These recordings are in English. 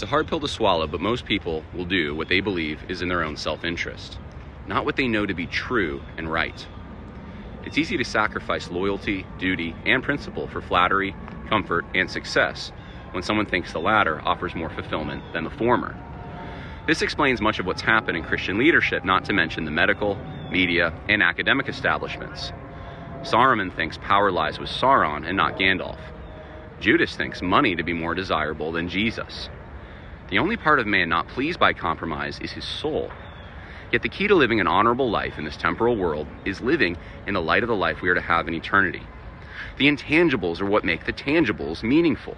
It's a hard pill to swallow, but most people will do what they believe is in their own self interest, not what they know to be true and right. It's easy to sacrifice loyalty, duty, and principle for flattery, comfort, and success when someone thinks the latter offers more fulfillment than the former. This explains much of what's happened in Christian leadership, not to mention the medical, media, and academic establishments. Saruman thinks power lies with Sauron and not Gandalf. Judas thinks money to be more desirable than Jesus. The only part of man not pleased by compromise is his soul. Yet the key to living an honorable life in this temporal world is living in the light of the life we are to have in eternity. The intangibles are what make the tangibles meaningful.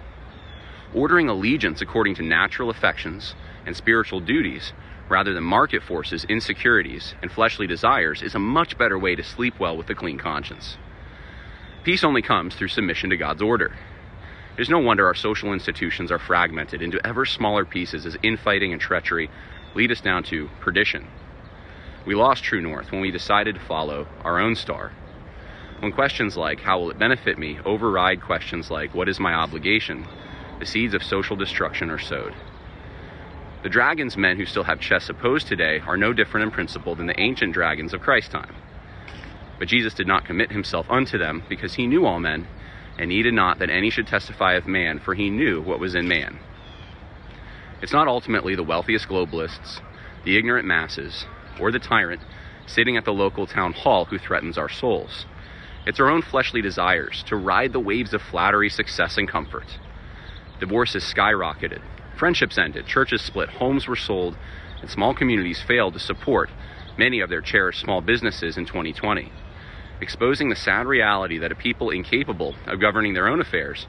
Ordering allegiance according to natural affections and spiritual duties rather than market forces, insecurities, and fleshly desires is a much better way to sleep well with a clean conscience. Peace only comes through submission to God's order. It's no wonder our social institutions are fragmented into ever smaller pieces as infighting and treachery lead us down to perdition. We lost true north when we decided to follow our own star. When questions like, how will it benefit me, override questions like, what is my obligation, the seeds of social destruction are sowed. The dragon's men who still have chess opposed today are no different in principle than the ancient dragons of Christ's time. But Jesus did not commit himself unto them because he knew all men and needed not that any should testify of man, for he knew what was in man. It's not ultimately the wealthiest globalists, the ignorant masses, or the tyrant sitting at the local town hall who threatens our souls. It's our own fleshly desires to ride the waves of flattery, success, and comfort. Divorce has skyrocketed, friendships ended, churches split, homes were sold, and small communities failed to support many of their cherished small businesses in 2020 exposing the sad reality that a people incapable of governing their own affairs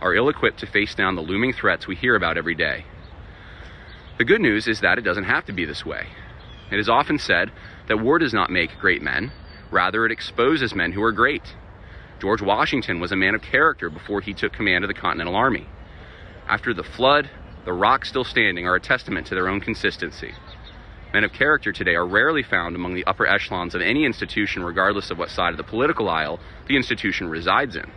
are ill equipped to face down the looming threats we hear about every day. The good news is that it doesn't have to be this way. It is often said that war does not make great men, rather, it exposes men who are great. George Washington was a man of character before he took command of the Continental Army. After the flood, the rocks still standing are a testament to their own consistency. Men of character today are rarely found among the upper echelons of any institution, regardless of what side of the political aisle the institution resides in.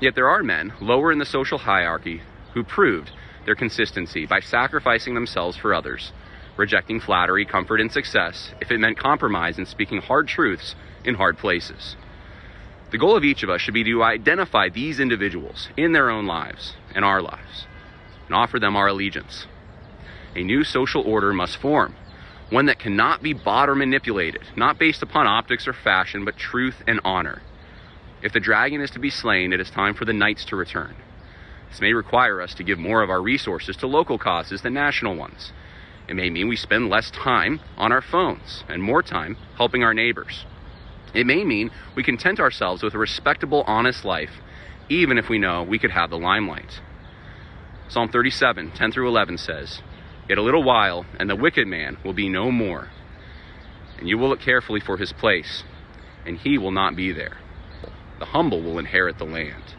Yet there are men lower in the social hierarchy who proved their consistency by sacrificing themselves for others, rejecting flattery, comfort, and success if it meant compromise and speaking hard truths in hard places. The goal of each of us should be to identify these individuals in their own lives and our lives and offer them our allegiance. A new social order must form one that cannot be bought or manipulated, not based upon optics or fashion, but truth and honor. If the dragon is to be slain, it is time for the knights to return. This may require us to give more of our resources to local causes than national ones. It may mean we spend less time on our phones and more time helping our neighbors. It may mean we content ourselves with a respectable, honest life, even if we know we could have the limelight. Psalm 37, 10 through 11 says, Yet a little while, and the wicked man will be no more. And you will look carefully for his place, and he will not be there. The humble will inherit the land,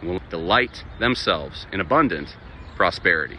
and will delight themselves in abundant prosperity.